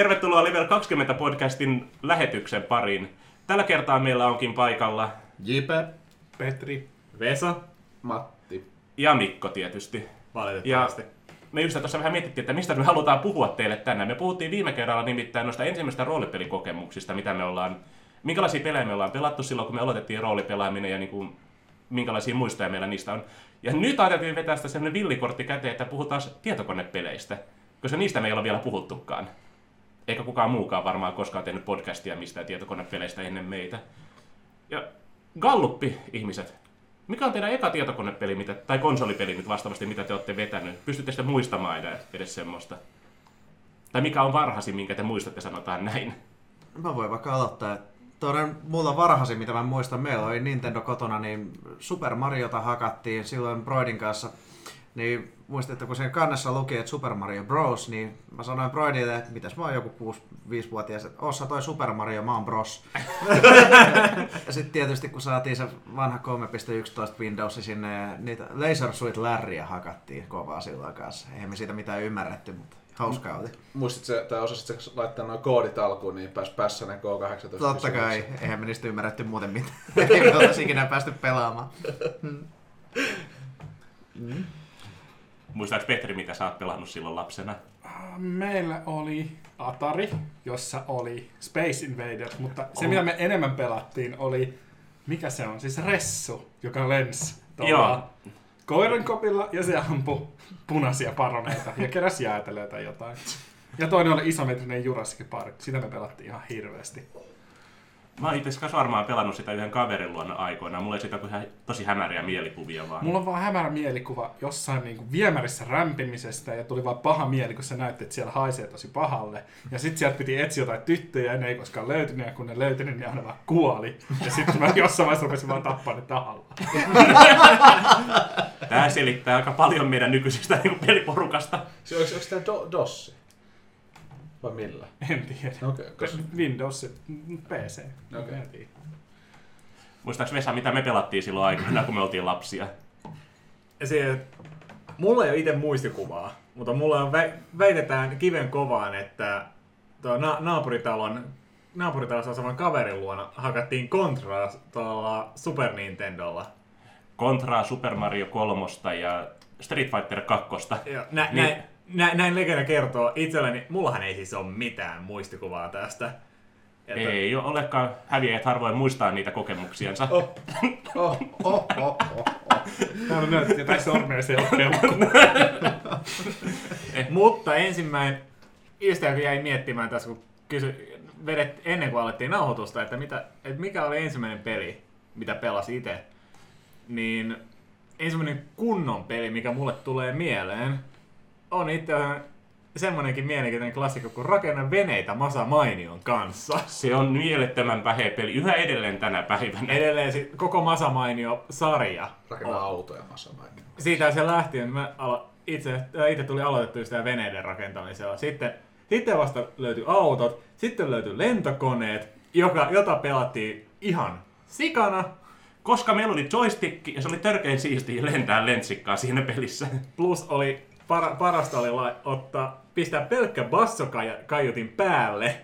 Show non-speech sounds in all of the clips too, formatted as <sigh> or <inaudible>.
Tervetuloa Level 20 podcastin lähetyksen pariin. Tällä kertaa meillä onkin paikalla Jipe, Petri. Vesa, Matti. ja Mikko tietysti. valitettavasti. Me just tuossa vähän mietittiin, että mistä me halutaan puhua teille tänään. Me puhuttiin viime kerralla nimittäin noista ensimmäistä roolipelikokemuksista, mitä me ollaan, minkälaisia pelejä me ollaan pelattu silloin, kun me aloitettiin roolipelaaminen ja niin kuin, minkälaisia muistoja meillä niistä on. Ja nyt ajateltiin vetää sitä sellainen villikortti käteen, että puhutaan tietokonepeleistä, koska niistä me ei ole vielä puhuttukaan. Eikä kukaan muukaan varmaan koskaan tehnyt podcastia mistään tietokonepeleistä ennen meitä. Ja Galluppi, ihmiset. Mikä on teidän eka tietokonepeli, mitä, tai konsolipeli nyt vastaavasti, mitä te olette vetänyt? Pystytte sitten muistamaan edes, edes semmoista? Tai mikä on varhaisin, minkä te muistatte, sanotaan näin? Mä voin vaikka aloittaa. Toinen mulla varhaisin, mitä mä muistan, meillä oli Nintendo kotona, niin Super Mariota hakattiin silloin Broidin kanssa. Niin muistin, että kun sen kannessa luki, että Super Mario Bros, niin mä sanoin Broidille, että mitäs mä oon joku 6-5-vuotias, että ossa toi Super Mario, mä oon Bros. <laughs> ja sitten tietysti kun saatiin se vanha 3.11 Windows sinne, niitä Laser Suit Larrya hakattiin kovaa silloin kanssa. Eihän me siitä mitään ymmärretty, mutta hauskaa oli. Muistit se, tai osasit se laittaa noin koodit alkuun, niin pääs pässänä K18. Totta kai, eihän me niistä ymmärretty muuten mitään. <laughs> Ei me olisi ikinä päästy pelaamaan. <laughs> Muistaaks Petri, mitä sä oot pelannut silloin lapsena? Meillä oli Atari, jossa oli Space Invaders, mutta se mitä me enemmän pelattiin oli, mikä se on, siis Ressu, joka lensi tuolla koirankopilla ja se ampui punaisia paroneita ja keräsi jäätelöitä tai jotain. Ja toinen oli isometrinen Jurassic Park, sitä me pelattiin ihan hirveästi. Mä oon itse asiassa varmaan pelannut sitä yhden kaverin luona aikoina. Mulla ei sitä kuin tosi hämäriä mielikuvia vaan. Mulla on vaan hämärä mielikuva jossain niinku viemärissä rämpimisestä ja tuli vaan paha mieli, kun sä näytti, että siellä haisee tosi pahalle. Ja sit sieltä piti etsiä jotain tyttöjä ja ne ei koskaan löytynyt ja kun ne löytynyt, niin aina vaan kuoli. Ja sitten mä jossain vaiheessa rupesin vaan tappaa ne tahalla. <laughs> Tää selittää aika paljon meidän nykyisestä niin peliporukasta. Se onko, onko tämä do, DOS? Vai millä? En tiedä. Okei, okay, Windows, PC. Okei. En tiedä. Muistaaks Vesa, mitä me pelattiin silloin aikoina, kun me oltiin lapsia? Se, mulla ei ole itse muistikuvaa, mutta mulla on vä- väitetään kiven kovaan, että tuo na- naapuritalon naapuritalossa asuvan kaverin luona hakattiin Contraa tuolla Super Nintendolla. Contraa, Super Mario 3 ja Street Fighter 2. Ja nä- Niin. näin, nä- näin legenda kertoo itselleni, mullahan ei siis ole mitään muistikuvaa tästä. Että- Ei ole olekaan häviäjät harvoin muistaa niitä kokemuksiansa. Oh, oh, oh, oh, oh. Täällä näytti jotain sormea selkeä. Mutta ensimmäinen joka jäi miettimään tässä, kun kysy, vedet, ennen kuin alettiin nauhoitusta, että, mitä, että mikä oli ensimmäinen peli, mitä pelasi itse, niin ensimmäinen kunnon peli, mikä mulle tulee mieleen, on itse asiassa semmoinenkin mielenkiintoinen klassikko kuin Rakenna veneitä Masa Mainion kanssa. Se on mielettömän päheä peli yhä edelleen tänä päivänä. Edelleen sit koko Masa Mainio-sarja. Rakenna autoja massa mainit. siitä se lähtien mä alo- itse, äh, itse tuli aloitettua sitä veneiden rakentamisella. Sitten, sitten vasta löytyi autot, sitten löytyi lentokoneet, joka, jota pelattiin ihan sikana. Koska meillä oli joystick ja se oli törkein siistiä lentää lentsikkaa siinä pelissä. Plus oli, para, parasta oli la, ottaa, pistää pelkkä bassokaiutin päälle,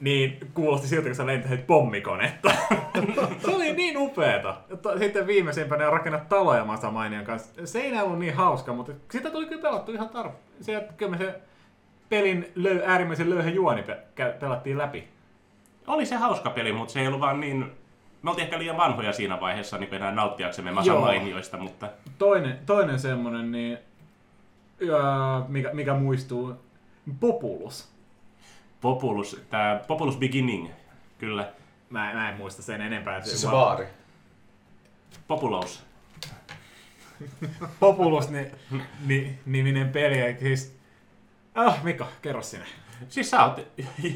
niin kuulosti siltä, kun sä lentäit pommikonetta. <laughs> se oli niin upeeta. Sitten viimeisimpänä rakennat taloja Masa Mainion kanssa. Se ei ollut niin hauska, mutta sitä tuli kyllä pelattu ihan tarpeeksi. Sieltä kyllä me se pelin löy, äärimmäisen löyhä juoni pe- kä- pelattiin läpi. Oli se hauska peli, mutta se ei ollut vaan niin... Me oltiin ehkä liian vanhoja siinä vaiheessa niin enää nauttiaksemme masamainioista, mutta Toinen, toinen semmonen, niin, ja, mikä, mikä muistuu, Populus. Populus, tää Populus Beginning, kyllä. Mä, mä en muista sen enempää. Siis se baari. Populous. <laughs> Populus ni, ni, niminen peli. Siis, ah, Mikko, kerro sinne. Siis sä oot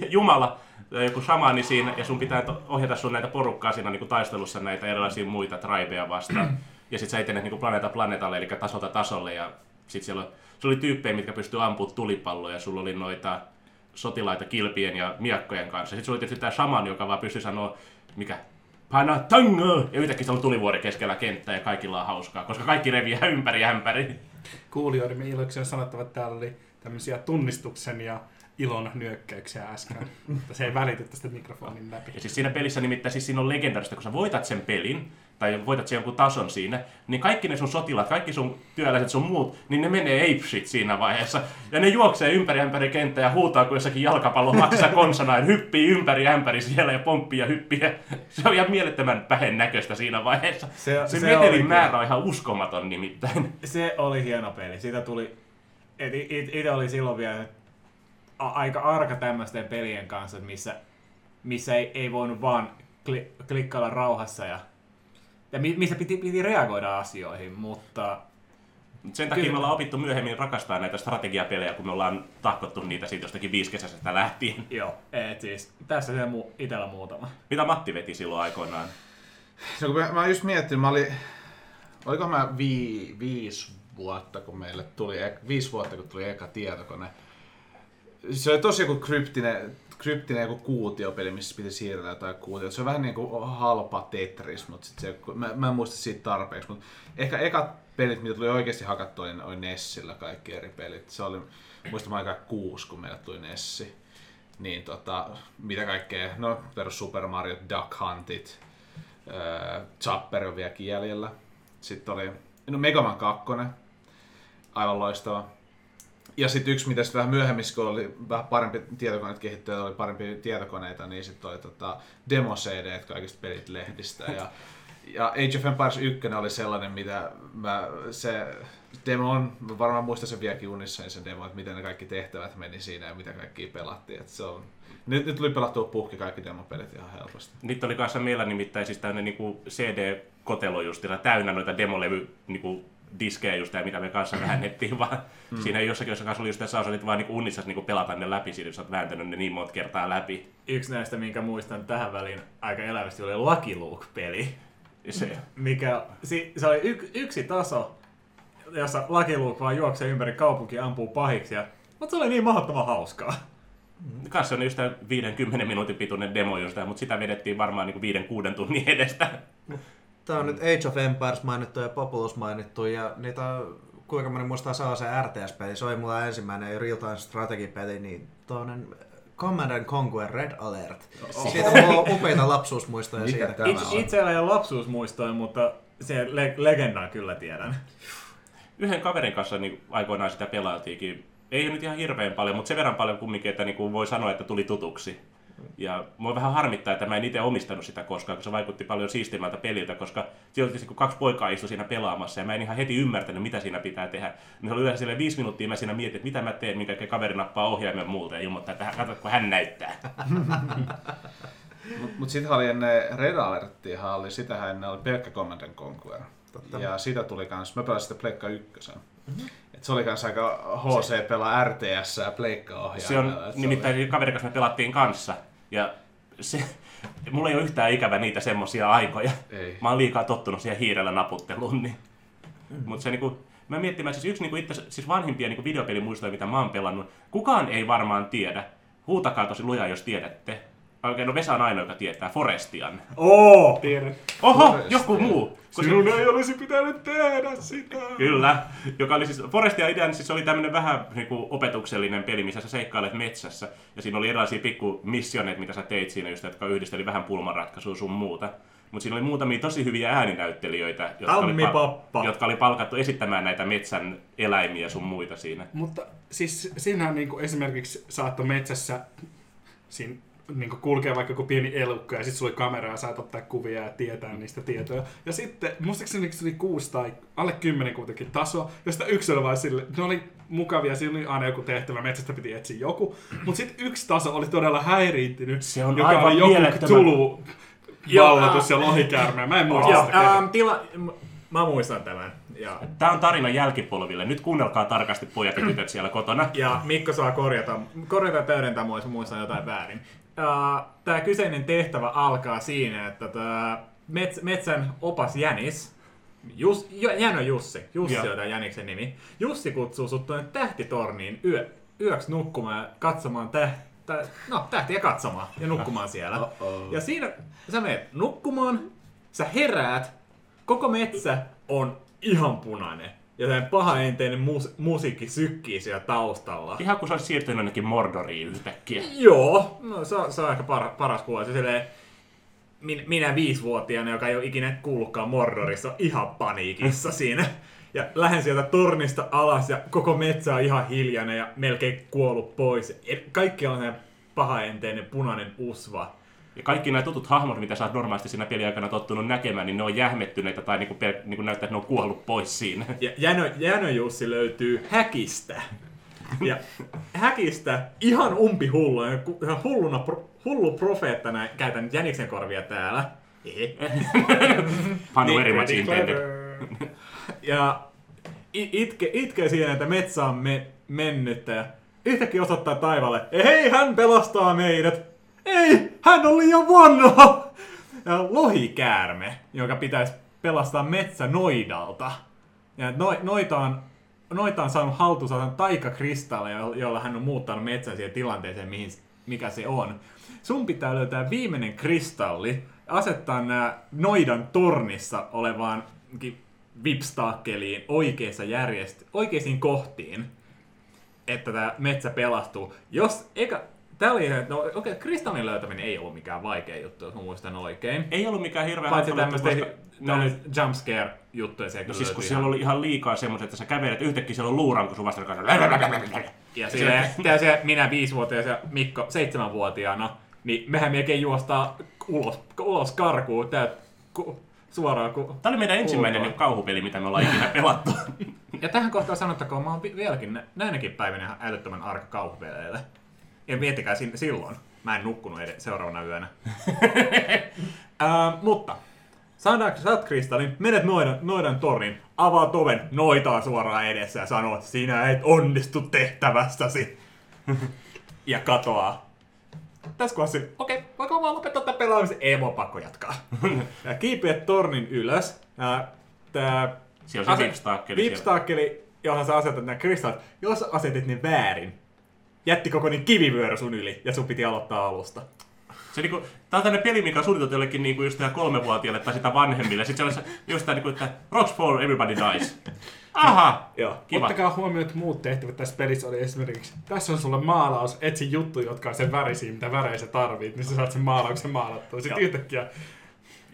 Jumala, tai joku shamani siinä, ja sun pitää ohjata sun näitä porukkaa siinä niin taistelussa näitä erilaisia muita tribeja vastaan. <clears throat> Ja sit sä etenet niin planeeta planeetalle, eli tasolta tasolle, ja sit siellä sulla oli tyyppejä, mitkä pystyy ampumaan tulipalloja, ja sulla oli noita sotilaita kilpien ja miakkojen kanssa. Sitten sulla oli tietysti tää shaman, joka vaan pystyi sanoa, mikä Pana tango! Ja yhtäkkiä se on tulivuori keskellä kenttää ja kaikilla on hauskaa, koska kaikki reviää ympäri ämpäri. Kuulijoidemme iloksi on sanottava, että täällä oli tämmöisiä tunnistuksen ja ilon nyökkäyksiä äsken, <laughs> mutta se ei välity tästä mikrofonin läpi. Ja siis siinä pelissä nimittäin siis siinä on legendarista, kun sä voitat sen pelin, tai voitat sen jonkun tason siinä, niin kaikki ne sun sotilaat, kaikki sun työläiset, sun muut, niin ne menee apeshit siinä vaiheessa. Ja ne juoksee ympäri ämpäri kenttää ja huutaa kuin jossakin jalkapallon maksa <laughs> konsana, ja hyppii ympäri ämpäri siellä ja pomppii ja hyppii. Ja se on ihan mielettömän pähen näköistä siinä vaiheessa. Se- Se, se, metelin oli määrä on ihan uskomaton nimittäin. Se oli hieno peli. Siitä tuli... Et it, itse oli silloin vielä aika arka tämmöisten pelien kanssa, missä, missä ei, ei voinut vaan kli, klikkailla rauhassa ja, ja mi, missä piti, piti reagoida asioihin, mutta Sen takia Kyllä. me ollaan opittu myöhemmin rakastaa näitä strategiapelejä, kun me ollaan tahkottu niitä siitä jostakin viisikesäisestä lähtien. <laughs> joo, et siis tässä se mu, itellä muutama. Mitä Matti veti silloin aikoinaan? No, kun mä, mä just miettinyt, mä olin, oliko mä vii, viisi vuotta, kun meille tuli, ek- viisi vuotta, kun tuli eka tietokone. Se oli tosi joku kryptinen, kryptinen joku kuutiopeli, missä piti siirrellä jotain kuutiota. Se on vähän niin kuin halpa Tetris, mutta sit se, mä, mä en muista siitä tarpeeksi. Mutta ehkä ekat pelit, mitä tuli oikeasti hakattua, niin oli Nessillä kaikki eri pelit. Se oli, muistan aika kuusi, kun meille tuli Nessi. Niin tota, mitä kaikkea, no perus Super Mario, Duck Huntit, Öö, Chopper on vieläkin jäljellä. Sitten oli no Mega Man 2, aivan loistava. Ja sitten yksi, mitä sitten vähän myöhemmin, kun oli vähän parempi tietokoneet kehittyä, oli parempi tietokoneita, niin sitten oli tota demo cd kaikista pelit lehdistä. Ja, ja Age of Empires 1 oli sellainen, mitä mä, se demo on, mä varmaan muistan sen vieläkin unissa, niin se demo, että miten ne kaikki tehtävät meni siinä ja mitä kaikki pelattiin. Et se on, nyt, nyt tuli pelattua puhki kaikki demopelit ihan helposti. Niitä oli kanssa meillä nimittäin siis tämmöinen niinku CD-kotelo justilla täynnä noita demolevy niinku diskejä just ja mitä me kanssa <clears throat> väännettiin, vaan mm. siinä jossakin jossa kanssa oli just tässä osa, vaan niinku unissa niinku pelata ne läpi, siinä sä oot vääntänyt ne niin monta kertaa läpi. Yksi näistä, minkä muistan tähän väliin aika elävästi, oli Lucky Luke-peli. Se, Mikä, si, se oli y, yksi taso, jossa Lucky Luke vaan juoksee ympäri kaupunkia ja ampuu pahiksi. Ja, mutta se oli niin mahdottoman hauskaa. kanssa on just tää 50 minuutin pituinen demo just, mutta sitä vedettiin varmaan niinku 5-6 tunnin edestä. Tää on nyt Age of Empires mainittu ja Populous mainittu ja niitä on, kuinka moni muistaa sellaisen RTS-peli, se oli mulla ensimmäinen real-time strategy-peli, niin toinen Command and Conquer Red Alert. Siitä on mulla on upeita lapsuusmuistoja Mikä siitä. Tämä Itse, itsellä ei ole lapsuusmuistoja, mutta se le- legendan kyllä tiedän. Yhden kaverin kanssa niin aikoinaan sitä pelailtiinkin. Ei nyt ihan hirveän paljon, mutta sen verran paljon kumminkin, että niin voi sanoa, että tuli tutuksi. Ja mua vähän harmittaa, että mä en itse omistanut sitä koskaan, koska se vaikutti paljon siistimmältä peliltä, koska siellä oli kun kaksi poikaa istui siinä pelaamassa ja mä en ihan heti ymmärtänyt, mitä siinä pitää tehdä. Niin se oli yleensä sille viisi minuuttia mä siinä mietin, että mitä mä teen, minkä kaveri nappaa ohjaimen muulta ja ilmoittaa, että katsotko hän näyttää. Mutta <laughs> mut sitten oli ennen Red Alerttia, oli, sitähän ennen oli pelkkä Command and Conquer. Totta. Ja sitä tuli kans, mä pelasin sitä Pleikka 1. Et se oli kans aika HC pelaa RTS ja Pleikka ohjaamalla. Se on se nimittäin kaverin kanssa me pelattiin kanssa. Ja se, <laughs> mulla ei ole yhtään ikävä niitä semmosia aikoja. Ei. Mä oon liikaa tottunut siihen hiirellä naputteluun. Niin. Mutta se niinku, mä miettimään, siis yksi niinku itse, siis vanhimpia niinku videopelimuistoja, mitä mä oon pelannut, kukaan ei varmaan tiedä. Huutakaa tosi lujaa, jos tiedätte. Okei, no Vesa on ainoa, joka tietää. Forestian. Oo! Tiedän. Oho, Forest. joku muu. Se- Sinun ei olisi pitänyt tehdä sitä. Kyllä, joka oli siis, Forestia idean siis oli tämmöinen vähän niinku opetuksellinen peli, missä sä seikkailet metsässä. Ja siinä oli erilaisia pikku missioneita, mitä sä teit siinä just, jotka yhdisteli vähän pulmanratkaisua sun muuta. Mutta siinä oli muutamia tosi hyviä ääninäyttelijöitä, jotka oli, Tammipappa. jotka oli palkattu esittämään näitä metsän eläimiä sun muita siinä. Mutta siis siinähän niinku esimerkiksi saattoi metsässä siinä niinku kulkea vaikka joku pieni elukka ja sitten sulla oli kamera ja saat ottaa kuvia ja tietää niistä tietoja. Ja sitten muistaakseni se oli kuusi tai alle kymmenen kuitenkin taso, josta yksi oli vain sille, ne oli mukavia, siinä oli aina joku tehtävä, metsästä piti etsiä joku. Mutta sitten yksi taso oli todella häiriintynyt, Se on joka oli joku mielettömän- tulu vallatus ja lohikäärme. Mä en muista Joo, sitä. ähm, tila... Mä muistan tämän. Ja, Tämä on tarina jälkipolville. Nyt kuunnelkaa tarkasti pojat ja tytöt siellä kotona. ja Mikko saa korjata, korjata ja täydentää mua, jos muistan jotain väärin. Uh, Tämä kyseinen tehtävä alkaa siinä, että tää mets, metsän opas Jänis, Jus, Jänö Jussi, Jussi Joo. on tämä Jäniksen nimi. Jussi kutsuu sut tuonne tähtitorniin yö, yöksi nukkumaan ja katsomaan täh, tä, no, tähtiä katsomaan ja nukkumaan <laughs> siellä. Uh-oh. Ja siinä sä menet nukkumaan, sä heräät, koko metsä on ihan punainen. Ja sellainen pahaenteinen mus- musiikki sykkii siellä taustalla. Ihan kun se olisi siirtynyt jonnekin Mordoriin yhtäkkiä. Joo, no se on, se on ehkä par, paras kuva. Se silleen, min, minä viisivuotiaana, joka ei ole ikinä kuullutkaan Mordorissa, on ihan paniikissa <laughs> siinä. Ja lähden sieltä tornista alas ja koko metsä on ihan hiljainen ja melkein kuollut pois. Kaikki on sellainen pahaenteinen punainen usva. Ja kaikki nämä tutut hahmot, mitä sä oot normaalisti siinä peliaikana tottunut näkemään, niin ne on jähmettyneitä tai niinku, pel- niinku näyttää, että ne on kuollut pois siinä. Ja Jänö, Jänö Jussi löytyy häkistä. Ja häkistä ihan umpihullu, hulluna, pro- hullu profeettana, käytän nyt jäniksen korvia täällä. <laughs> Panu eri. Ja itke, itkee siinä, että metsä on me, mennyttä ja yhtäkkiä osoittaa taivaalle, hei, hän pelastaa meidät. Ei, hän on liian vanha. Lohikäärme, joka pitäisi pelastaa metsä noidalta. Ja no, noita on noita on saanut haltuunsa taikakristalleja, jo- jolla hän on muuttanut metsän siihen tilanteeseen, mihin, mikä se on. Sun pitää löytää viimeinen kristalli, asettaa nämä noidan tornissa olevaan vipstaakkeliin oikeassa järjest- oikeisiin kohtiin, että tämä metsä pelastuu. Jos, eikä, tää oli, no okei, okay, kristallin löytäminen ei ollut mikään vaikea juttu, jos mä muistan oikein. Ei ollut mikään hirveä Paitsi tämmöistä koska ne oli- jumpscare juttuja siellä No siis kun siellä ihan- oli ihan liikaa semmoiset, että sä kävelet yhtäkkiä siellä on luuran, kun sun vastaan kanssa. Ja silleen, tää se minä viisivuotias ja Mikko seitsemänvuotiaana, niin mehän melkein juostaa ulos, ulos karkuun tää, ku, suoraan ku... Tämä oli meidän ensimmäinen Ulkoa. kauhupeli, mitä me ollaan ikinä pelattu. <laughs> Ja tähän kohtaan sanottakoon, mä oon vi- vieläkin nä- näinäkin päivinä ihan älyttömän arka kauhupeleille. Ja miettikää silloin, mä en nukkunut edes seuraavana yönä. <laughs> Ää, mutta, saat kristallin, menet noidan, noidan torniin, avaat oven, noitaa suoraan edessä ja sanoo, että sinä et onnistu tehtävästäsi. <laughs> ja katoaa. Tässä kohdassa, okei, okay, voiko vaan lopettaa tätä pelaamisen? Ei, on pakko jatkaa. <laughs> ja kiipeät tornin ylös. Ja tää Siellä on se vipstaakkeli. Vipstaakkeli, johon sä asetat nämä kristallit. Jos asetit ne väärin, jätti kokoinen kivivyörä sun yli ja sun piti aloittaa alusta. Se niinku, tää on tämmönen peli, mikä on suunniteltu jollekin niinku just tähän kolmevuotiaille tai sitä vanhemmille. Sitten se olisi just tää niinku, että rocks fall, everybody dies. Aha! Joo. Kiva. Ottakaa huomioon, että muut tehtävät tässä pelissä oli esimerkiksi, tässä on sulle maalaus, etsi juttu, jotka on sen värisiä, mitä värejä sä tarvit, niin sä saat sen maalauksen maalattua. Sitten Joo. yhtäkkiä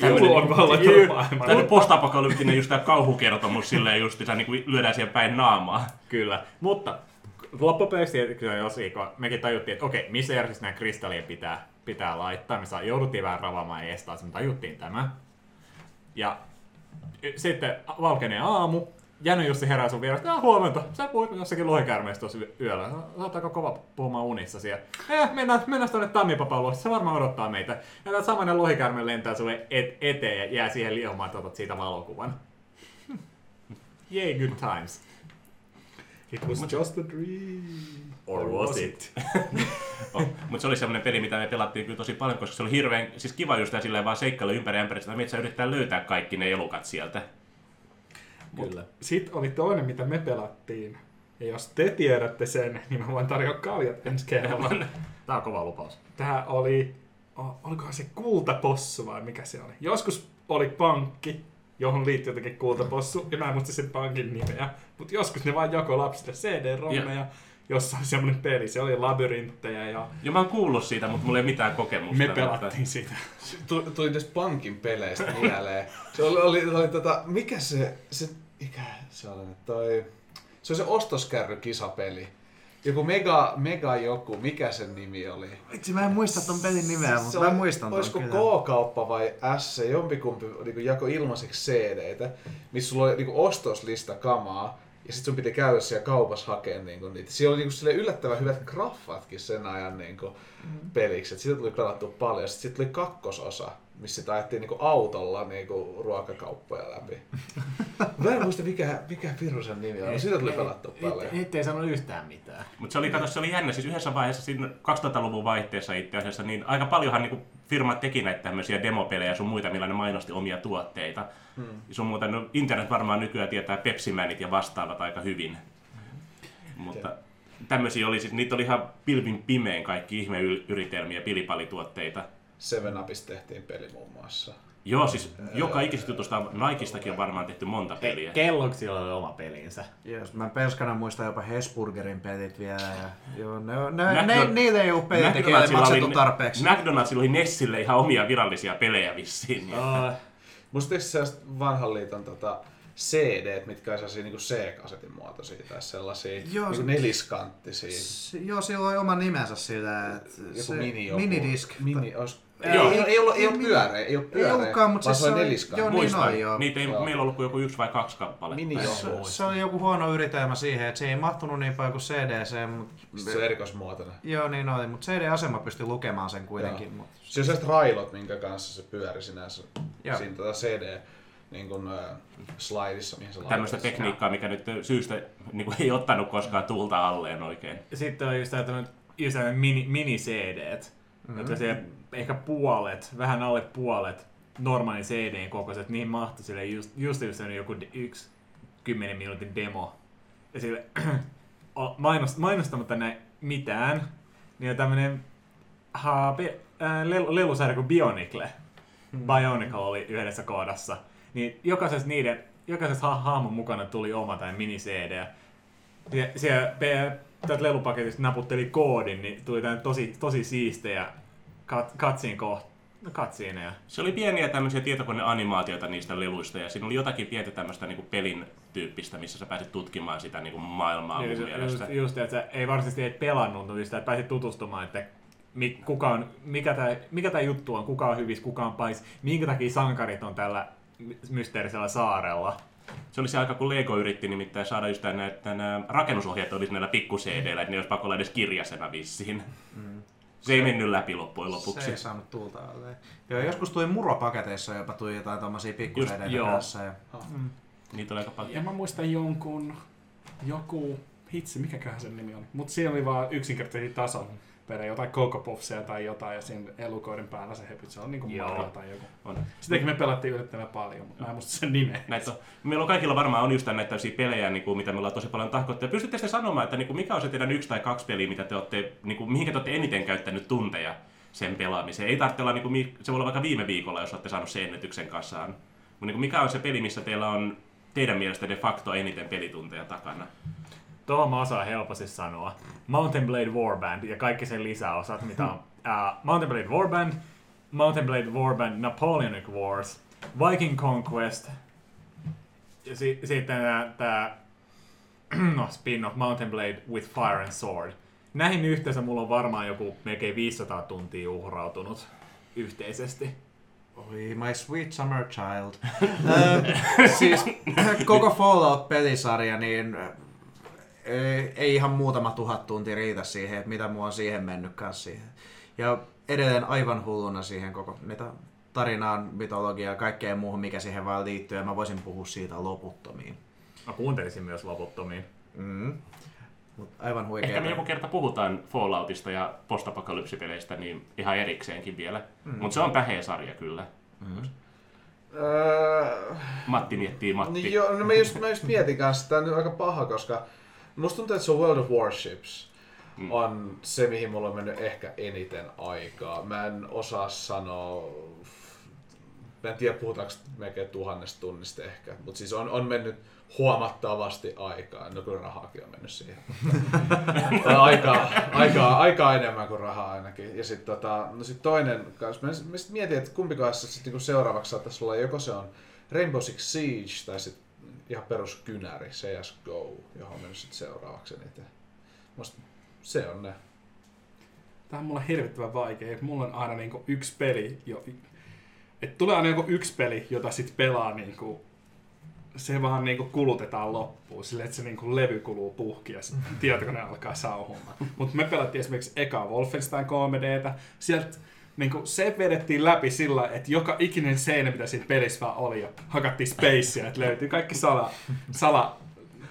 on niinku-. Tämmönen postapokalyptinen just tää kauhukertomus silleen just, että niinku lyödään siihen päin naamaa. Kyllä. Mutta loppupeleissä jos kun mekin tajuttiin, että okei, missä järjestyksessä nämä kristallien pitää, pitää laittaa. Me saa, jouduttiin vähän ravaamaan taas, me tajuttiin tämä. Ja sitten valkenee aamu, Jänny Jussi herää sun vieressä, että huomenta, sä puhuit jossakin lohikäärmeestä tuossa yö- yöllä. Oot aika kova puhumaan unissa siellä. Eh, mennään, mennään tuonne Tammipapan luokse, se varmaan odottaa meitä. Ja tämä samainen lohikäärme lentää sulle et- eteen ja jää siihen liomaan, että otat siitä valokuvan. <laughs> Yay, good times. It was just a dream. Or was it? <laughs> Oh, mutta se oli semmoinen peli, mitä me pelattiin kyllä tosi paljon, koska se oli hirveän, siis kiva just silleen vaan seikkailu ympäri ämpäri sitä metsää yrittää löytää kaikki ne elukat sieltä. Kyllä. Sitten oli toinen, mitä me pelattiin. Ja jos te tiedätte sen, <laughs> niin mä voin tarjota kaljat ensi kerralla. Tää on kova lupaus. Tää oli, oh, olikohan se kultapossu vai mikä se oli? Joskus oli pankki, johon liittyy jotenkin kultapossu, ja mä en muista sen pankin nimeä. Mutta joskus ne vaan jako lapsille CD-rommeja, jossa oli semmonen peli. Se oli labyrinttejä ja Ja mä oon kuullut siitä, mutta mulla ei mitään kokemusta. me pelattiin sitä. Tuli, tuli tästä pankin peleistä mieleen. Se oli, oli, oli tota, mikä se, se, mikä se oli toi, se oli se ostoskärry-kisapeli. Joku mega, mega joku, mikä sen nimi oli? Vitsi, mä en muista ton pelin nimeä, Se mutta mä muistan ton Olisiko. K-kauppa vai S, jompikumpi niin jako ilmaiseksi CD-tä, missä sulla oli niin ostoslista kamaa, ja sitten sun piti käydä siellä kaupassa hakemaan niin niitä. Siellä oli niin sille yllättävän hyvät graffatkin sen ajan niin Mm. peliksi, että siitä tuli pelattua paljon. Sitten sit tuli kakkososa, missä sitä ajettiin niin autolla niin ruokakauppoja läpi. <laughs> Mä en muista mikä, mikä Firusen nimi on, siitä tuli pelattua paljon. Niitä ei sanonut yhtään mitään. Mutta se oli, kato, se oli jännä, siis yhdessä vaiheessa siinä 2000-luvun vaihteessa itse asiassa, niin aika paljonhan niin firmat teki näitä tämmöisiä demopelejä ja sun muita, millä ne mainosti omia tuotteita. Hmm. Sun muuta, no, internet varmaan nykyään tietää Pepsi-mänit ja vastaavat aika hyvin. Mutta tämmöisiä oli siis, niitä oli ihan pilvin pimein kaikki ihmeyritelmiä, pilipalituotteita. Seven Upista tehtiin peli muun muassa. Joo, siis joka ikisestä jutusta Nikestakin on varmaan tehty monta peliä. Kelloksilla oli oma pelinsä. Yes, mä pelskana muistan jopa Hesburgerin pelit vielä. Ja, joo, ne, ne, McDo- ne, niitä ei ole pelintekijöille McDonaldsilla maksettu oli- tarpeeksi. McDonaldsilla oli Nessille ihan omia virallisia pelejä vissiin. Uh, Muistatko sellaiset vanhan liiton tota, CD, mitkä on sellaisia niin C-kasetin muotoisia tai sellaisia Joo, niin se- neliskanttisia? S- Joo, sillä oli oma nimensä sillä, että Joku se mini joku. minidisk. Mini, olis, Joo. ei, ei, ei, ollut, ei ollut pyöreä, ei Ei pyöreä, ollutkaan, mutta vaan siis se se oli oli- neliskantti. joo, niin oli, joo. Niitä ei, Joo. meillä on ollut kuin joku yksi vai kaksi kappaletta. Mini Se, joku. se oli joku huono yritelmä siihen, että se ei mahtunut niin paljon kuin CDC, mutta Se on erikoismuotoinen. Joo, niin oli, mutta CD-asema pystyi lukemaan sen kuitenkin. Joo. Mut... Se on sellaiset railot, minkä kanssa se pyöri sinänsä Joo. siinä tota CD niin kuin, äh, slaidissa, mihin se Tämmöistä tekniikkaa, mikä nyt syystä niin kuin, ei ottanut koskaan tulta alleen oikein. sitten on just tämmöinen just mini, mini-CD, mm-hmm. jotka se ehkä puolet, vähän alle puolet normaali CDn kokoiset, niin mahtui sille just, just, just joku de- yksi 10 minuutin demo. Ja sille <clears throat> o- mainos, mainostamatta näin mitään, niin on tämmönen ha, pe, ää, lelu, lelusarja kuin Bionicle. Bionicle oli yhdessä koodassa. Niin jokaisessa niiden, jokaisessa ha- hahmon mukana tuli oma tai mini CD. Ja siellä täältä lelupaketista naputteli koodin, niin tuli tämän tosi, tosi siistejä kat, katsiin koht, no katsiineja. Se oli pieniä tämmöisiä tietokoneanimaatioita niistä leluista ja siinä oli jotakin pientä tämmöistä niin kuin pelin tyyppistä, missä sä pääsit tutkimaan sitä niin kuin maailmaa mun Just, mielestä. just, että sä ei varsinaisesti et pelannut, mutta sitä että pääsit tutustumaan, että mi, kuka on, mikä tämä mikä tää juttu on, kuka on hyvis, kuka on pais, minkä takia sankarit on tällä mysteerisellä saarella. Se oli se aika, kun Lego yritti nimittäin saada just nämä, että nämä rakennusohjeet olisi näillä pikku cd että ne olisi pakko olla edes kirjasena vissiin. Se ei mennyt läpi loppujen lopuksi. Se ei saanut tulta alle. Joo, joskus tuli muropaketeissa jopa tuli jotain tommosia Just, pikkuseiden joo. kanssa. Ja... Niitä oli aika paljon. Ja mä muistan jonkun, joku, hitsi, mikäköhän sen nimi oli. Mutta siinä oli vaan yksinkertaisia tason pelejä, jotain Coco Puffsia tai jotain, ja siinä elukoiden päällä se hepit, se on niinku. Mario tai joku. On. Sitäkin me pelattiin yllättävän paljon, mutta mä en muista sen nimeä. Näitä on, meillä on kaikilla varmaan on just näitä tämmöisiä pelejä, niin kuin, mitä me ollaan tosi paljon tahkottu. Ja pystytte sitten sanomaan, että niin kuin, mikä on se teidän yksi tai kaksi peliä, mitä te olette, niin kuin, mihinkä te olette eniten käyttänyt tunteja sen pelaamiseen. Ei tarvitse olla, niin kuin, se voi olla vaikka viime viikolla, jos olette saanut sen ennätyksen kasaan. Mutta niin kuin, mikä on se peli, missä teillä on teidän mielestä de facto eniten pelitunteja takana? Tuohon mä osaan helposti sanoa. Mountain Blade Warband ja kaikki sen lisäosat, mitä on. <laughs> Uh, Mountain Blade Warband, Mountain Blade Warband Napoleonic Wars, Viking Conquest, ja si- sitten tämä <clears throat> no, spin-off Mountain Blade with Fire and Sword. Näihin yhteensä mulla on varmaan joku melkein 500 tuntia uhrautunut yhteisesti. Oi, my sweet summer child. <laughs> Siis koko Fallout-pelisarja, niin ei, ei ihan muutama tuhat tuntia riitä siihen, että mitä mua on siihen mennyt kanssa siihen. Ja edelleen aivan hulluna siihen koko niitä tarinaan, mytologiaa ja kaikkeen muuhun, mikä siihen vaan liittyy. Ja mä voisin puhua siitä loputtomiin. Mä kuuntelisin myös loputtomiin. Mm. Mut aivan huikea. Ehkä me joku kerta puhutaan Falloutista ja postapokalypsipeleistä niin ihan erikseenkin vielä. Mm. Mutta se on päheä sarja kyllä. Öö, Matti miettii Matti. Niin joo, no mä just, mä just mietin kanssa, että tää on nyt aika paha, koska musta tuntuu, että se World of Warships Mm. on se, mihin mulla on mennyt ehkä eniten aikaa. Mä en osaa sanoa, mä en tiedä puhutaanko melkein tuhannesta tunnista ehkä, mutta siis on, on mennyt huomattavasti aikaa. No kyllä rahaakin on mennyt siihen. <laughs> aikaa, aikaa, aikaa enemmän kuin rahaa ainakin. Ja sitten tota, no sit toinen, kanssa, mä, mä sit mietin, että kumpi kanssa sit niinku seuraavaksi saattaisi olla, joko se on Rainbow Six Siege tai sitten ihan perus kynäri, CSGO, johon on mennyt sit seuraavaksi eniten. Musta se on ne. Tää on mulle hirvittävän vaikea. Mulla on aina niinku yksi peli, jo, et tulee aina joku yksi peli, jota sit pelaa niinku, se vaan niinku kulutetaan loppuun, sille että se niinku levy kuluu puhki ja <laughs> tietokone alkaa sauhumaan. Mutta me pelattiin esimerkiksi eka Wolfenstein 3Dtä, sieltä niinku se vedettiin läpi sillä, että joka ikinen seinä, mitä siinä pelissä vaan oli, ja hakattiin spacea, että löytyy kaikki sala, sala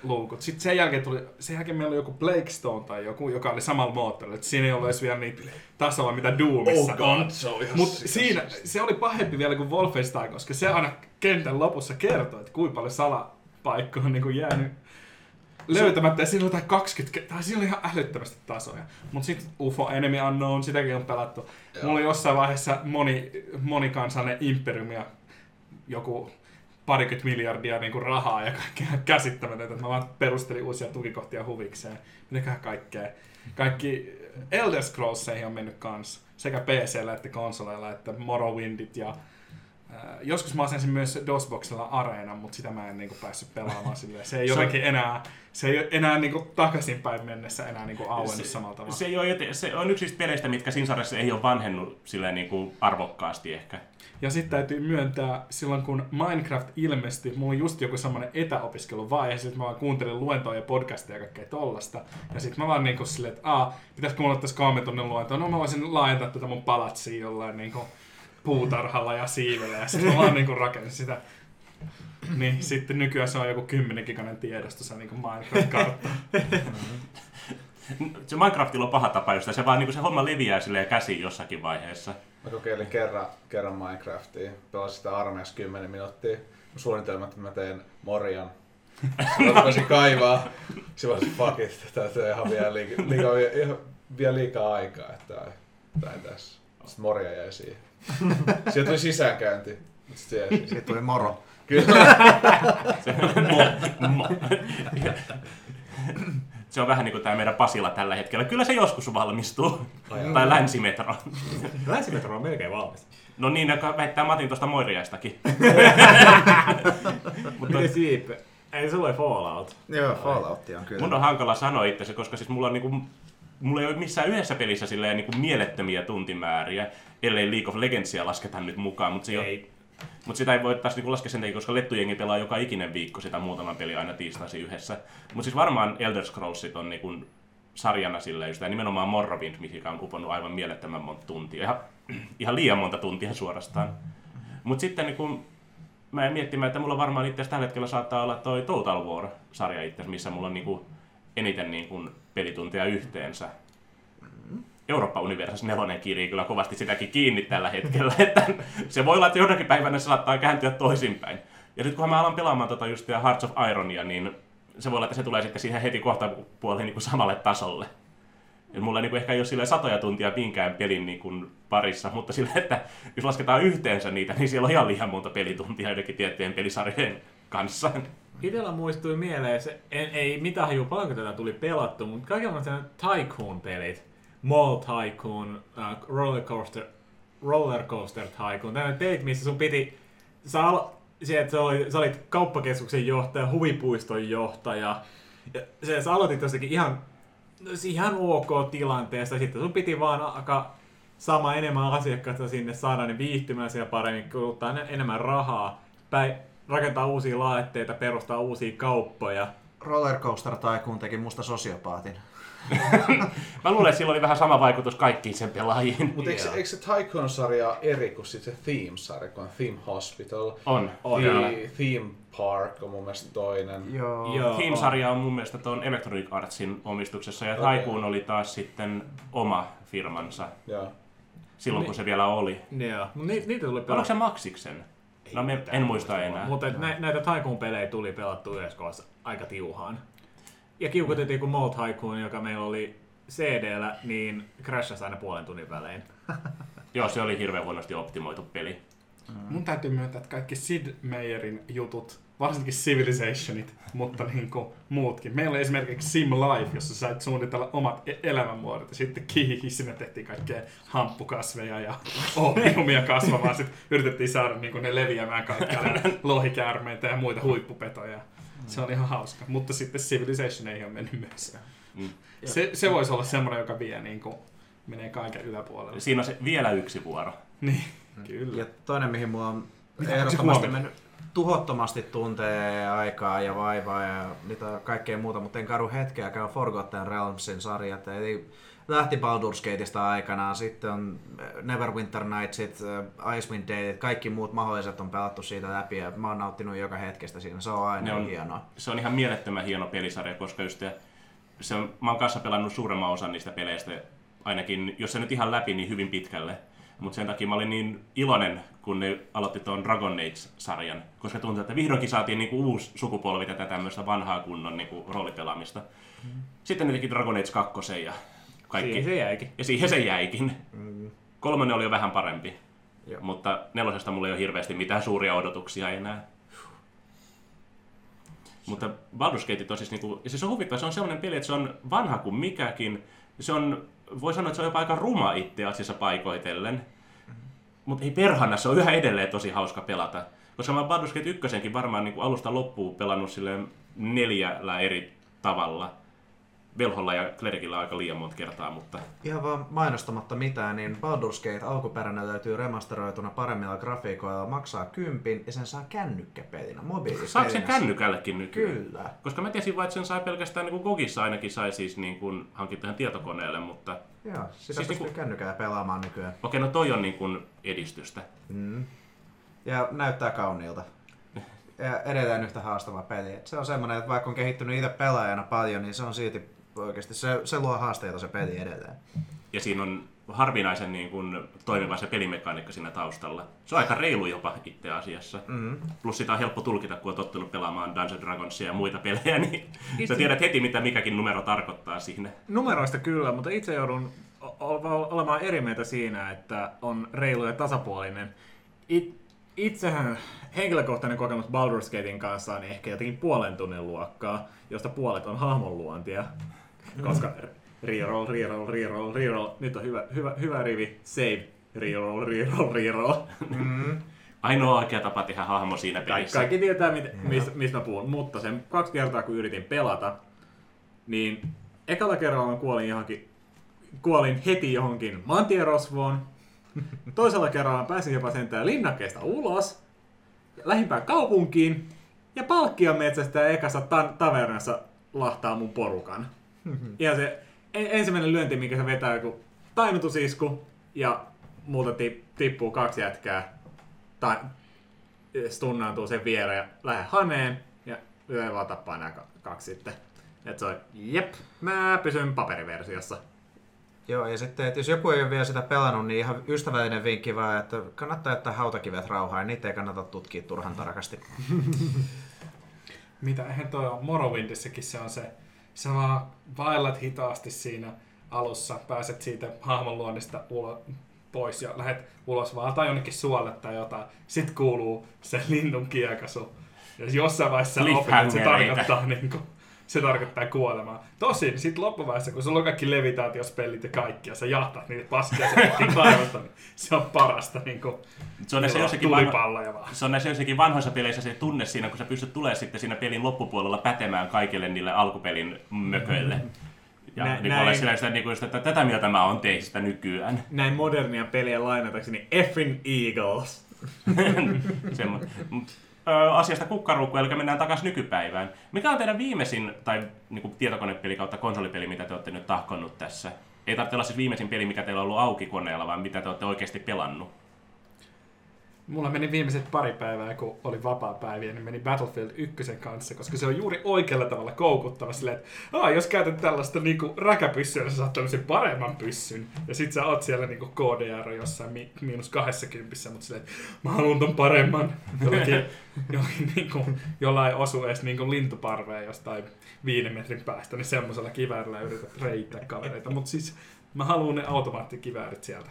luukut. Sitten sen jälkeen tuli, sen jälkeen meillä oli joku Blakestone tai joku, joka oli samalla moottorilla. Että siinä ei ollut edes vielä niitä tasoa, mitä Doomissa on. Oh se on Mutta sikas. siinä, se oli pahempi vielä kuin Wolfenstein, koska se aina kentän lopussa kertoi, että kuinka paljon salapaikkoja on niin kuin jäänyt löytämättä. Ja siinä oli jotain 20, ke- tai siinä oli ihan älyttömästi tasoja. Mutta sitten UFO Enemy Unknown, sitäkin on pelattu. Joo. Mulla oli jossain vaiheessa moni, monikansallinen imperium ja joku parikymmentä miljardia niin kuin rahaa ja kaikkea <laughs> käsittämätöntä. Mä vaan perustelin uusia tukikohtia huvikseen. Mitäköhän kaikkea. Kaikki Elder Scrollseihin on mennyt kans. Sekä PCllä että konsoleilla, että Morrowindit ja Joskus mä asensin myös DOSBoxilla Areena, mutta sitä mä en niinku päässyt pelaamaan silleen. Se ei Se on- jotenkin enää, se ei enää niinku takaisinpäin mennessä enää niinku auennut samalla tavalla. Se, ei ole, joten- se on yksi niistä peleistä, mitkä siinä sarjassa ei ole vanhennut silleen niin kuin arvokkaasti ehkä. Ja sitten täytyy myöntää, silloin kun Minecraft ilmestyi, mulla oli just joku semmoinen etäopiskeluvaihe, sitten mä vaan kuuntelin luentoja ja podcasteja ja kaikkea tollasta. Ja sitten mä vaan niinku silleen, että aah, pitäisikö mulla ottaa kolme tunnin luentoa? No mä voisin laajentaa tätä mun palatsia jollain niinku puutarhalla ja siivellä ja sitten mä vaan niinku rakensin sitä. Niin sitten nykyään se on joku 10 giganen tiedosto, se niinku Minecraft-kartta. Se Minecraftilla on paha tapa, josta se vaan niin kuin se homma leviää silleen käsiin jossakin vaiheessa. Mä kokeilin kerran, kerran Minecraftia, pelasin sitä armeijassa 10 minuuttia. Mun suunnitelma, että mä teen Morjan. Sitten mä rupesin kaivaa. Sitten mä fuck it, on ihan vielä liikaa, liikaa, ihan vielä liikaa aikaa, että tää tää ei tässä. Sitten Morja jäi siihen. <laughs> Sieltä tuli sisäänkäynti. Se. Siitä tuli moro. Kyllä. <laughs> Mo- mo- <laughs> se on vähän niin kuin tämä meidän Pasila tällä hetkellä. Kyllä se joskus valmistuu. Ai tai länsimetro. Länsimetro on melkein valmis. No niin, joka väittää Matin tuosta Moiriaistakin. Mutta Miten Siipe? Ei sulla ei Fallout. Joo, Fallout on kyllä. mun on hankala sanoa itse koska siis mulla on niinku, mulla ei ole missään yhdessä pelissä silleen niinku mielettömiä tuntimääriä, ellei League of Legendsia lasketa nyt mukaan, mutta se ei. Mutta sitä ei voi taas niinku laskea sen takia, koska lettujengi pelaa joka ikinen viikko sitä muutaman peli aina tiistaisin yhdessä. Mutta siis varmaan Elder Scrollsit on niinku sarjana silleen just, ja nimenomaan Morrowind, mikä on uponnut aivan mielettömän monta tuntia. Ihan, <clears throat> ihan liian monta tuntia suorastaan. Mutta sitten niinku, mä en miettimään, että mulla varmaan itse tällä hetkellä saattaa olla toi Total War-sarja itse, missä mulla on niinku eniten niinku pelitunteja yhteensä. Eurooppa Universas nelonen kirii kyllä kovasti sitäkin kiinni tällä hetkellä, <laughs> että se voi olla, että jonakin päivänä se saattaa kääntyä toisinpäin. Ja nyt kun mä alan pelaamaan tota just Hearts of Ironia, niin se voi olla, että se tulee sitten siihen heti kohta puoliin niin kuin samalle tasolle. Et mulla niin ehkä ei ole silleen satoja tuntia minkään pelin niin kuin parissa, mutta sille, että jos lasketaan yhteensä niitä, niin siellä on ihan liian monta pelituntia joidenkin tiettyjen pelisarjojen kanssa. Itellä muistui mieleen, se, en, ei mitään hajua paljonko tätä tuli pelattu, mutta sellaiset Tycoon-pelit. Mall Tycoon, uh, Roller Coaster, Roller Coaster Tycoon. Tämmöinen pelit, missä sun piti... Sä, al, se, että sä, olit, sä olit kauppakeskuksen johtaja, huvipuiston johtaja. Ja se, sä aloitit jostakin ihan, no, ihan ok tilanteesta. Sitten sun piti vaan alkaa saamaan enemmän asiakkaita sinne, saada ne viihtymään siellä paremmin, kuluttaa ne- enemmän rahaa, päin, rakentaa uusia laitteita, perustaa uusia kauppoja. Rollercoaster Tycoon teki musta sosiopaatin. <laughs> Mä luulen, että sillä oli vähän sama vaikutus kaikkiin sen pelaajiin. Mutta eikö, se- eikö se Tycoon-sarja eri kuin sit se Theme-sarja, kun on Theme Hospital? On. On. The, Theme Park on mun mielestä toinen. Joo. Joo. Team-sarja on mun mielestä tuon Electronic Artsin omistuksessa, ja Okei. Tycoon oli taas sitten oma firmansa, Joo. silloin kun Niin. se vielä oli. Joo, ni, niitä tuli Oliko se Maxiksen? No me, en muista enää. Mutta nä, näitä Tycoon-pelejä tuli pelattu yhdessä aika tiuhaan. Ja kiukutettiin kun Mall Tycoon, joka meillä oli CD-llä, niin crashasi aina puolen tunnin välein. <laughs> Joo, se oli hirveän huonosti optimoitu peli. Mun täytyy myöntää, että kaikki Sid Meierin jutut, varsinkin Civilizationit, <laughs> mutta niin kuin muutkin. Meillä oli esimerkiksi Sim Life, jossa sait suunnitella omat e- elämänmuodot ja sitten kihihi, sinne tehtiin kaikkea hamppukasveja ja <laughs> opiumia kasvamaan. Sitten yritettiin saada niin kuin ne leviämään kaikkialle lohikäärmeitä ja muita huippupetoja. Se oli ihan hauska, mutta sitten Civilization ei ole mennyt myös. Mm. Se, se voisi olla semmoinen, joka vie niin kuin, menee kaiken yläpuolelle. Siinä on se vielä yksi vuoro. Niin, kyllä. Ja toinen, mihin mulla on Mitä ehdottomasti mennyt tuhottomasti tuntee aikaa ja vaivaa ja mitä kaikkea muuta, mutta en kadu hetkeäkään on Forgotten Realmsin sarjat. Eli lähti Baldur's Gateista aikanaan, sitten on Neverwinter Nightsit, äh, Icewind Dale, kaikki muut mahdolliset on pelattu siitä läpi ja mä oon nauttinut joka hetkestä siinä. Se on aina Ne on- hienoa. Se on ihan mielettömän hieno pelisarja, koska just se on, mä oon kanssa pelannut suuremman osan niistä peleistä, ainakin, jos se nyt ihan läpi, niin hyvin pitkälle. Mutta sen takia mä olin niin iloinen, kun ne aloitti tuon Dragon Age-sarjan, koska tuntuu, että vihdoinkin saatiin niinku uusi sukupolvi tätä tämmöistä vanhaa kunnon niinku roolipelaamista. Sitten ne teki Dragon Age 2 ja kaikki. Siihen se jäikin. Ja siihen se jäikin. Kolmonen oli jo vähän parempi. Joo. Mutta nelosesta mulla ei ole hirveästi mitään suuria odotuksia enää. Mutta Baldur's Gate on siis, niinku, siis on huvittava, se on sellainen peli, että se on vanha kuin mikäkin. Se on, voi sanoa, että se on jopa aika ruma itse asiassa paikoitellen. Mutta ei perhana, se on yhä edelleen tosi hauska pelata. Koska mä Baldur's Gate 1 varmaan niin alusta loppuun pelannut silleen neljällä eri tavalla. Velholla ja Klerikillä aika liian monta kertaa, mutta Ihan vaan mainostamatta mitään, niin Baldur's Gate alkuperäinen löytyy remasteroituna paremmilla grafiikoilla, maksaa kympin ja sen saa kännykkäpelinä, mobiilipelinä. saako sen kännykällekin nykyään? Kyllä. Koska mä tiesin vaan, että sen sai pelkästään niin kuin Gogissa ainakin sai siis niin kuin hankittu ihan tietokoneelle, mutta Joo, sitä Siis pystyy niinku- kännykällä pelaamaan nykyään. okei, no toi on niin kuin edistystä. Mm. Ja näyttää kauniilta. <laughs> Ja edelleen yhtä haastava peli. Et se on semmoinen, että vaikka on kehittynyt itse pelaajana paljon, niin se on silti oikeasti, se, se luo haasteita se peli edelleen. Ja siinä on harvinaisen niin kuin, toimiva se pelimekaniikka siinä taustalla. Se on aika reilu jopa itse asiassa. Mm. Plus sitä on helppo tulkita, kun on tottunut pelaamaan Dungeons Dragonsia ja muita pelejä, niin sä Itse- tiedät heti, mitä mikäkin numero tarkoittaa siinä. Numeroista kyllä, mutta itse joudun olemaan eri mieltä siinä, että on reilu ja tasapuolinen. It, itsehän henkilökohtainen kokemus Baldur's Gatein kanssa on ehkä jotenkin puolen tunnin luokkaa, josta puolet on hahmonluontia. Koska reroll, reroll, reroll, reroll, nyt on hyvä, hyvä, hyvä rivi, save, reroll, reroll, reroll. Mm. Ainoa oikea tapa tehdä hahmo siinä Kaikki, pelissä. kaikki tietää, mit, mistä, mistä mä puhun, mutta sen kaksi kertaa kun yritin pelata, niin ekalla kerralla mä kuolin johonkin, kuolin heti johonkin maantierosvoon. Toisella kerralla mä pääsin jopa sentään linnakkeesta ulos, lähimpään kaupunkiin, ja palkkion metsästä ekassa ta- tavernassa lahtaa mun porukan. Ja se en- ensimmäinen lyönti, mikä se vetää, kun tainnutusisku, ja multa ti- tippuu kaksi jätkää, tai stunnaantuu sen viereen ja lähde haneen ja yö vaan tappaa nämä ka- kaksi sitten. Et se on, jep, mä pysyn paperiversiossa. Joo, ja sitten, että jos joku ei ole vielä sitä pelannut, niin ihan ystävällinen vinkki vaan, että kannattaa jättää hautakivet rauhaan, ja niitä ei kannata tutkia turhan tarkasti. <laughs> Mitä, eihän toi on Morrowindissakin se on se, sä vaan vaellat hitaasti siinä alussa, pääset siitä hahmon luonnista ulo, pois ja lähdet ulos vaan tai jonnekin suolle tai jotain. Sitten kuuluu se linnun kiekasu. Ja jossain vaiheessa opit, että se tarkoittaa, niin kuin, se tarkoittaa kuolemaa. Tosin sitten loppuvaiheessa, kun sulla on kaikki levitaatiospellit ja kaikki, ja sä jahtat niitä paskia sen kaivosta, niin se on parasta niin kuin, Se on näissä jossakin, vanho- tulipalloja vaan. se on näissä jossakin vanhoissa peleissä se tunne siinä, kun sä pystyt tulemaan sitten siinä pelin loppupuolella pätemään kaikille niille alkupelin mököille. Ja Nä- niin näin. sillä sitä, niin kuin, just, että tätä mieltä mä oon teistä nykyään. Näin modernia peliä lainatakseni Effin Eagles. <laughs> Semmo- asiasta kukkaruukku, eli mennään takaisin nykypäivään. Mikä on teidän viimeisin, tai niin kuin tietokonepeli kautta konsolipeli, mitä te olette nyt tahkonnut tässä? Ei tarvitse olla siis viimeisin peli, mikä teillä on ollut auki koneella, vaan mitä te olette oikeasti pelannut. Mulla meni viimeiset pari päivää, kun oli vapaa päiviä, niin meni Battlefield 1 kanssa, koska se on juuri oikealla tavalla koukuttava silleen, että Aa, jos käytät tällaista niinku räkäpyssyä, niin sä saat tämmöisen paremman pyssyn. Ja sit sä oot siellä niinku KDR jossain mi- miinus 20, mutta silleen, että mä haluan ton paremman. Jollakin, <laughs> jollakin niinku, jolla ei osu edes niinku lintuparveen jostain viiden metrin päästä, niin semmoisella kiväärillä yrität reittää kavereita. Mutta siis mä haluan ne automaattikiväärit sieltä.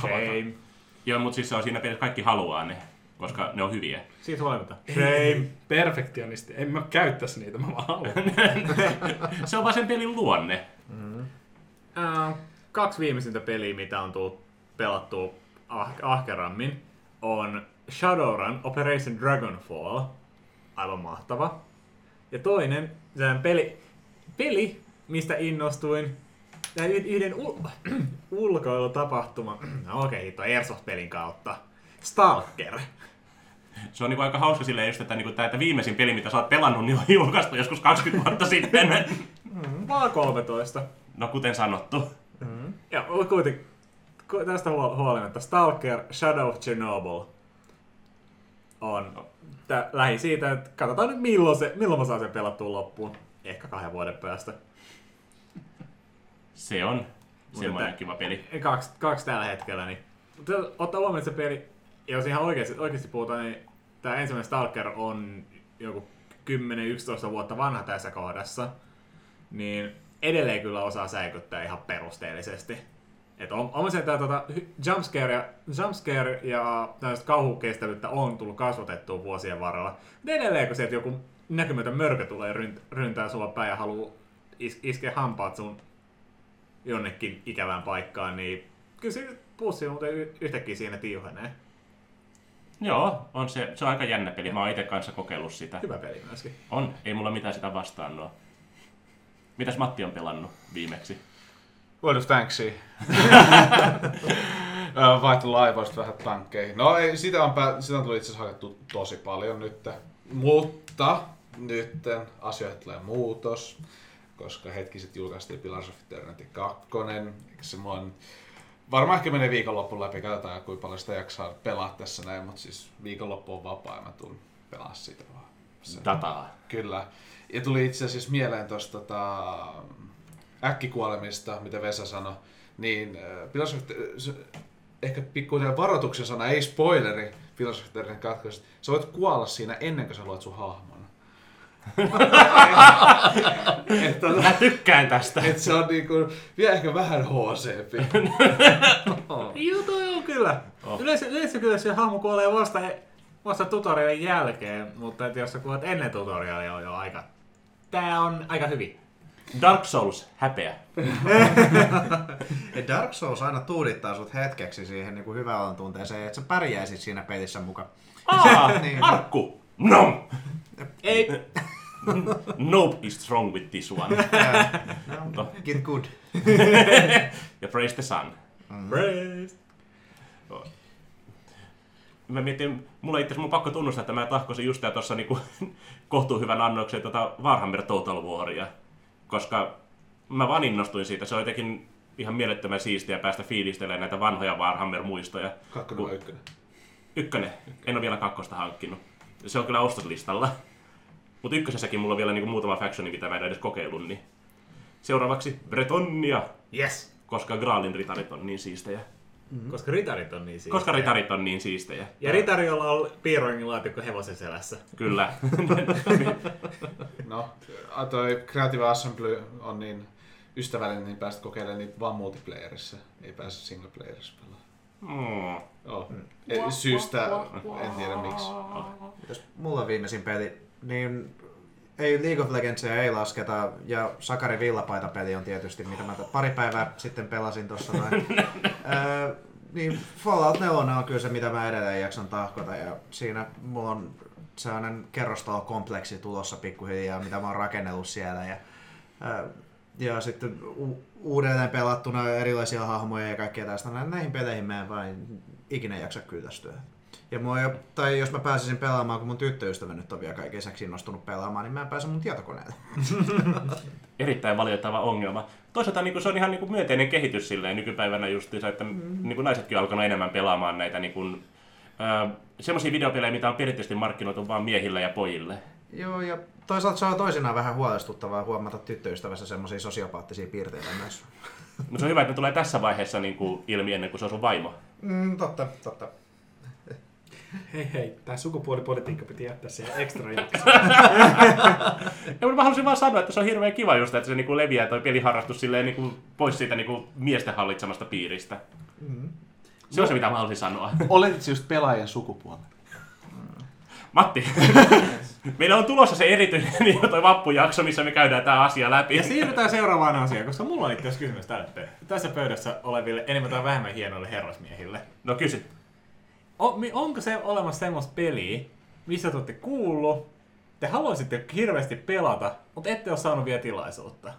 Shame. Joo, mutta siis se on siinä pelissä, kaikki haluaa ne, koska ne on hyviä. Siitä huolimatta. Shame. Perfektionisti. En mä käyttäisi niitä, mä vaan haluan. <laughs> Se on vaan sen pelin luonne. Äh, kaksi viimeisintä peliä, mitä on tullut pelattua ah- ahkerammin, on Shadowrun Operation Dragonfall. Aivan mahtava. Ja toinen, peli, peli mistä innostuin, y- yhden ul- <clears throat> ulkoilutapahtuman, no <clears throat> okei, hitto, Airsoft-pelin kautta. Stalker. Se on niinku aika hauska silleen just, että, niinku, tää, että viimeisin peli, mitä sä oot pelannut, niin on julkaistu joskus 20 vuotta <laughs> sitten. Vaan 13. No kuten sanottu. Ja kuitenkin ku- tästä huol- huolimatta Stalker Shadow of Chernobyl on tää, lähi siitä, että katsotaan nyt milloin, se, milloin mä saan sen pelattua loppuun. Ehkä kahden vuoden päästä. Se on semmoinen kiva peli. Kaksi, kaksi tällä hetkellä. Niin. Mutta ottaa huomioon, että se peli, jos ihan oikeasti, oikeasti puhutaan, niin tämä ensimmäinen Stalker on joku 10-11 vuotta vanha tässä kohdassa. Niin edelleen kyllä osaa säikyttää ihan perusteellisesti. Et on, on se, että hy- jumpscare, ja, jumpscare ja kauhukestävyyttä on tullut kasvatettua vuosien varrella. Mutta edelleen, kun sieltä joku näkymätön mörkö tulee rynt, ryntää sulla päin ja haluaa is, iskeä hampaat sun jonnekin ikävään paikkaan, niin kyllä se pussi muuten yhtäkkiä siinä tiuhenee. Joo, on se, se on aika jännä peli. Mä oon itse kanssa kokeillut sitä. Hyvä peli myöskin. On, ei mulla mitään sitä vastaan nuo. Mitäs Matti on pelannut viimeksi? World of Tanksia. <laughs> Vaihtu laivoista vähän tankkeihin. No ei, sitä on, pää, sitä on tullut itse asiassa hakattu tosi paljon nyt. Mutta nyt asioihin tulee muutos, koska hetki sitten julkaistiin Pillars of Eternity 2. Eikä se mua nyt- Varmaan ehkä menee viikonloppuun läpi, katsotaan kuinka paljon sitä jaksaa pelaa tässä näin, mutta siis viikonloppu on vapaa ja mä tuun pelaa sitä vaan. Se- Dataa. Kyllä. Ja tuli itse asiassa mieleen tuosta tota, äkkikuolemista, mitä Vesa sanoi, niin äh, Pillars of se- ehkä pikkuinen varoituksen sana, ei spoileri Pillars of. Sä voit kuolla siinä ennen kuin sä luot sun hahmon. Et, tota, Mä tykkään tästä. et se on niinku, vielä ehkä vähän HCP. <laughs> Joo, toi on kyllä. Oh. Yleensä, yleensä kyllä se hahmo kuolee vasta, vasta tutorialin jälkeen, mutta et jos sä kuolet ennen tutorialia on jo aika... Tää on aika hyvin. Dark Souls, häpeä. Dark Souls aina tuudittaa sut hetkeksi siihen niin kuin hyvän tunteeseen, että sä pärjäisit siinä pelissä mukaan. Aa, Niin. arkku! No! Ei, <laughs> Nope is strong with this one. <laughs> No, get good. <laughs> ja praise the sun. Praise. Mä mietin, mulla itse asiassa mun pakko tunnustaa, että mä tahkosin just tää tossa niinku <laughs> kohtuu hyvän annoksen tota Warhammer Total Waria. Koska mä vaan innostuin siitä. Se on jotenkin ihan mielettömän siistiä päästä fiilistelemään näitä vanhoja Warhammer-muistoja. Kakkonen vai ykkönen? Ykkönen. En ole vielä kakkosta hankkinut. Se on kyllä ostoslistalla. Mutta ykkösessäkin mulla on vielä niinku muutama factioni, mitä mä en edes kokeillut. Niin. Seuraavaksi Bretonia, Yes. koska Graalin ritarit on niin siistejä. Koska ritarit on niin Koska ritarit on niin siistejä. Ja ritari, jolla on piirroingin laatikko hevosen selässä. Kyllä. <laughs> No, a, toi Creative Assembly on niin ystävällinen, niin pääset kokeilemaan niitä vaan multiplayerissa. Ei pääse singleplayerissa pelaamaan. mm. Oh. E- Syystä en tiedä miksi. Jos mulla on viimeisin peli, niin ei League of Legendsia ei lasketa, ja Sakari Villapaita peli on tietysti, mitä mä pari päivää sitten pelasin tuossa noin. <laughs> öö, niin Fallout 4 on kyllä se, mitä mä edelleen jaksan tahkota, ja siinä mulla on sellainen kerrostalokompleksi tulossa pikkuhiljaa, mitä mä oon rakennellut siellä, ja, öö, ja sitten u- uudelleen pelattuna erilaisia hahmoja ja kaikkea tästä. Nä- Näihin peleihin mä en vain ikinä jaksa kyllästyä. Ja mua jo, tai jos mä pääsisin pelaamaan, kun mun tyttöystävä nyt on vielä kaiken lisäksi innostunut pelaamaan, niin mä en pääse mun tietokoneelle. <laughs> Erittäin valitettava ongelma. Toisaalta niin se on ihan niin myönteinen kehitys silleen nykypäivänä justiinsa, että mm. niin naisetkin on alkanut enemmän pelaamaan näitä niin kuin, äh, semmoisia videopelejä, mitä on perinteisesti markkinoitu vain miehille ja pojille. Joo, ja toisaalta se on toisinaan vähän huolestuttavaa huomata tyttöystävässä semmoisia sosiopaattisia piirteitä myös. Mutta se on hyvä, että ne tulee tässä vaiheessa niin kuin ilmi ennen kuin se on sun vaimo. Mm, totta, totta. Hei hei, tää sukupuolipolitiikka piti jättää siihen ekstra jaksoon. <laughs> Ja mä halusin vaan sanoa, että se on hirveän kiva just, että se niin kuin leviää toi peliharrastus silleen niin kuin pois siitä niin kuin miesten hallitsemasta piiristä. Mm. Se on se, mitä mä halusin sanoa. <laughs> Oletit se just pelaajien sukupuolen. Matti, <laughs> meillä on tulossa se erityinen niin toi vappujakso, missä me käydään tämä asia läpi. Ja siirrytään seuraavaan asiaan, koska mulla on itse asiassa kysymys tälle. Tässä pöydässä oleville enemmän tai vähemmän hienoille herrasmiehille. No kysy. Onko se olemassa semmoista peliä, missä te olette kuullut, te haluaisitte hirveästi pelata, mutta ette ole saanut vielä tilaisuutta?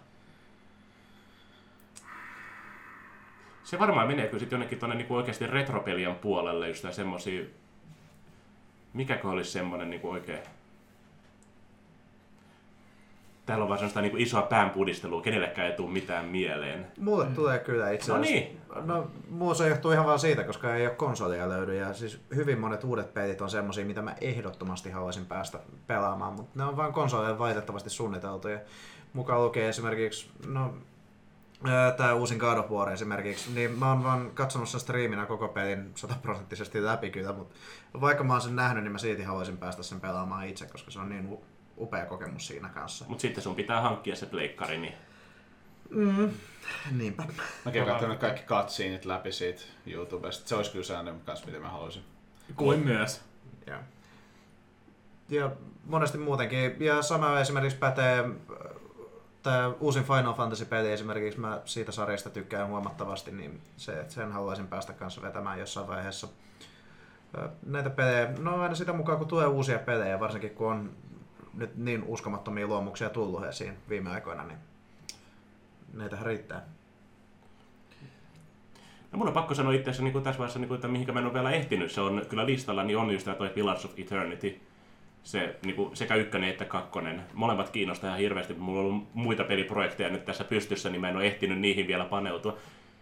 Se varmaan menee kyllä sitten jonnekin tuonne niinku oikeasti retropelien puolelle, just semmosia... Mikäkö olisi semmonen niinku oikein... Täällä on vaan semmoista niinku isoa päänpudistelua, kenellekään ei tule mitään mieleen. Mulle mm. tulee kyllä itse No asiassa. niin. No, muu se johtuu ihan vaan siitä, koska ei ole konsolia löydy. Ja siis hyvin monet uudet pelit on semmosia, mitä mä ehdottomasti haluaisin päästä pelaamaan, mutta ne on vain konsoleille valitettavasti suunniteltu. Ja mukaan lukee esimerkiksi, no tämä uusin God of War esimerkiksi, niin mä oon vaan katsonut sen striiminä koko pelin sataprosenttisesti läpi kyllä, mutta vaikka mä oon sen nähnyt, niin mä silti haluaisin päästä sen pelaamaan itse, koska se on niin upea kokemus siinä kanssa. Mutta sitten sun pitää hankkia se pleikkari, niin Niinpä. Mäkin olen katsonut kaikki cutsceneit läpi siitä YouTubesta. Se olisi kyllä säännön kanssa, mitä mä haluaisin. Kuin myös. Ja, ja monesti muutenkin. Ja sama esimerkiksi pätee tämä uusin Final Fantasy-peli esimerkiksi, mä siitä sarjasta tykkään huomattavasti, niin se, että sen haluaisin päästä kanssa vetämään jossain vaiheessa. Näitä pelejä, no aina sitä mukaan kun tulee uusia pelejä, varsinkin kun on nyt niin uskomattomia luomuksia tullut esiin viime aikoina, niin näitähän riittää. No mun on pakko sanoa itse asiassa niin tässä vaiheessa, niin kuin, että mihinkä mä en ole vielä ehtinyt, se on kyllä listalla, niin on just tämä toi Pillars of Eternity. Se niin kuin sekä ykkönen että kakkonen. Molemmat kiinnostaa ihan hirveästi. Mulla on ollut muita peliprojekteja nyt tässä pystyssä, niin mä en ole ehtinyt niihin vielä paneutua.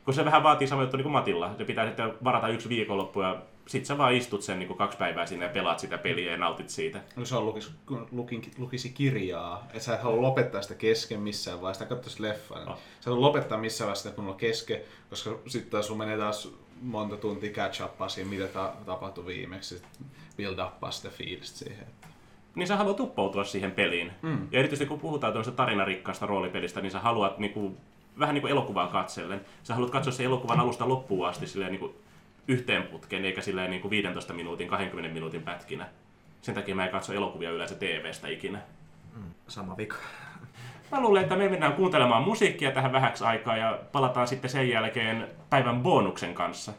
Kun se vähän vaatii sama niin kuin Matilla. Se pitää sitten varata yksi viikonloppu ja sit sä vaan istut sen niin kuin kaksi päivää sinne ja pelaat sitä peliä ja nautit siitä. No se on lukis, lukin, lukisi kirjaa, että sä et halua lopettaa sitä kesken missään vaiheessa, tai katsoisi leffan. Oh. Oh. Sä et lopettaa missään vaiheessa sitä, kun on kesken, koska sitten sun menee taas monta tuntia catch upaa siihen, mitä ta- tapahtui viimeksi, build uppaa sitä fiilistä siihen. niin sä haluat uppoutua siihen peliin. Mm. Ja erityisesti kun puhutaan tuollaisesta tarinarikkaasta roolipelistä, niin sä haluat niinku, vähän niin kuin elokuvaa katsellen. Sä haluat katsoa sen elokuvan alusta loppuun asti silleen niinku yhteen putkeen, eikä silleen niinku 15 minuutin, 20 minuutin pätkinä. Sen takia mä en katso elokuvia yleensä TVstä ikinä. Sama vika. Mä luulen, että me mennään kuuntelemaan musiikkia tähän vähäksi aikaa ja palataan sitten sen jälkeen päivän bonuksen kanssa.